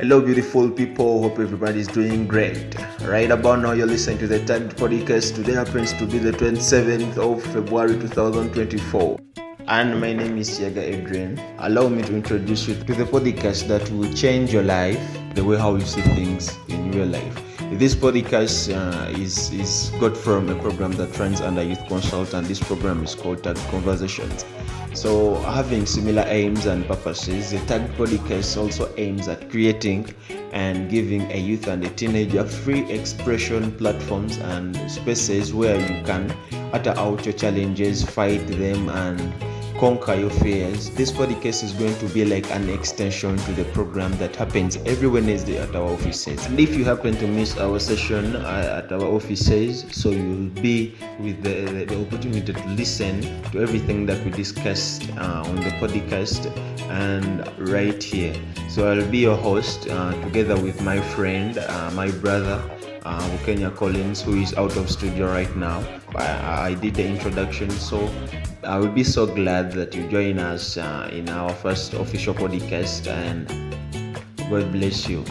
Hello, beautiful people. Hope everybody is doing great. Right about now, you're listening to the Tagged Podcast. Today happens to be the 27th of February 2024. And my name is Yaga Adrian. Allow me to introduce you to the podcast that will change your life, the way how you see things in real life. This podcast uh, is, is got from a program that runs under Youth Consult, and this program is called Tag Conversations. So, having similar aims and purposes, the Tag Podcast also aims at creating and giving a youth and a teenager free expression platforms and spaces where you can utter out your challenges, fight them, and conquer your fears. This podcast is going to be like an extension to the program that happens every Wednesday at our offices. And if you happen to miss our session uh, at our offices, so you'll be with the, the, opportunity to listen to everything that we discussed uh, on the podcast and right here. So I'll be your host uh, together with my friend, uh, my brother uh, Kenya Collins, who is out of studio right now. I, I, did the introduction, so I will be so glad that you join us uh, in our first official podcast, and God bless you.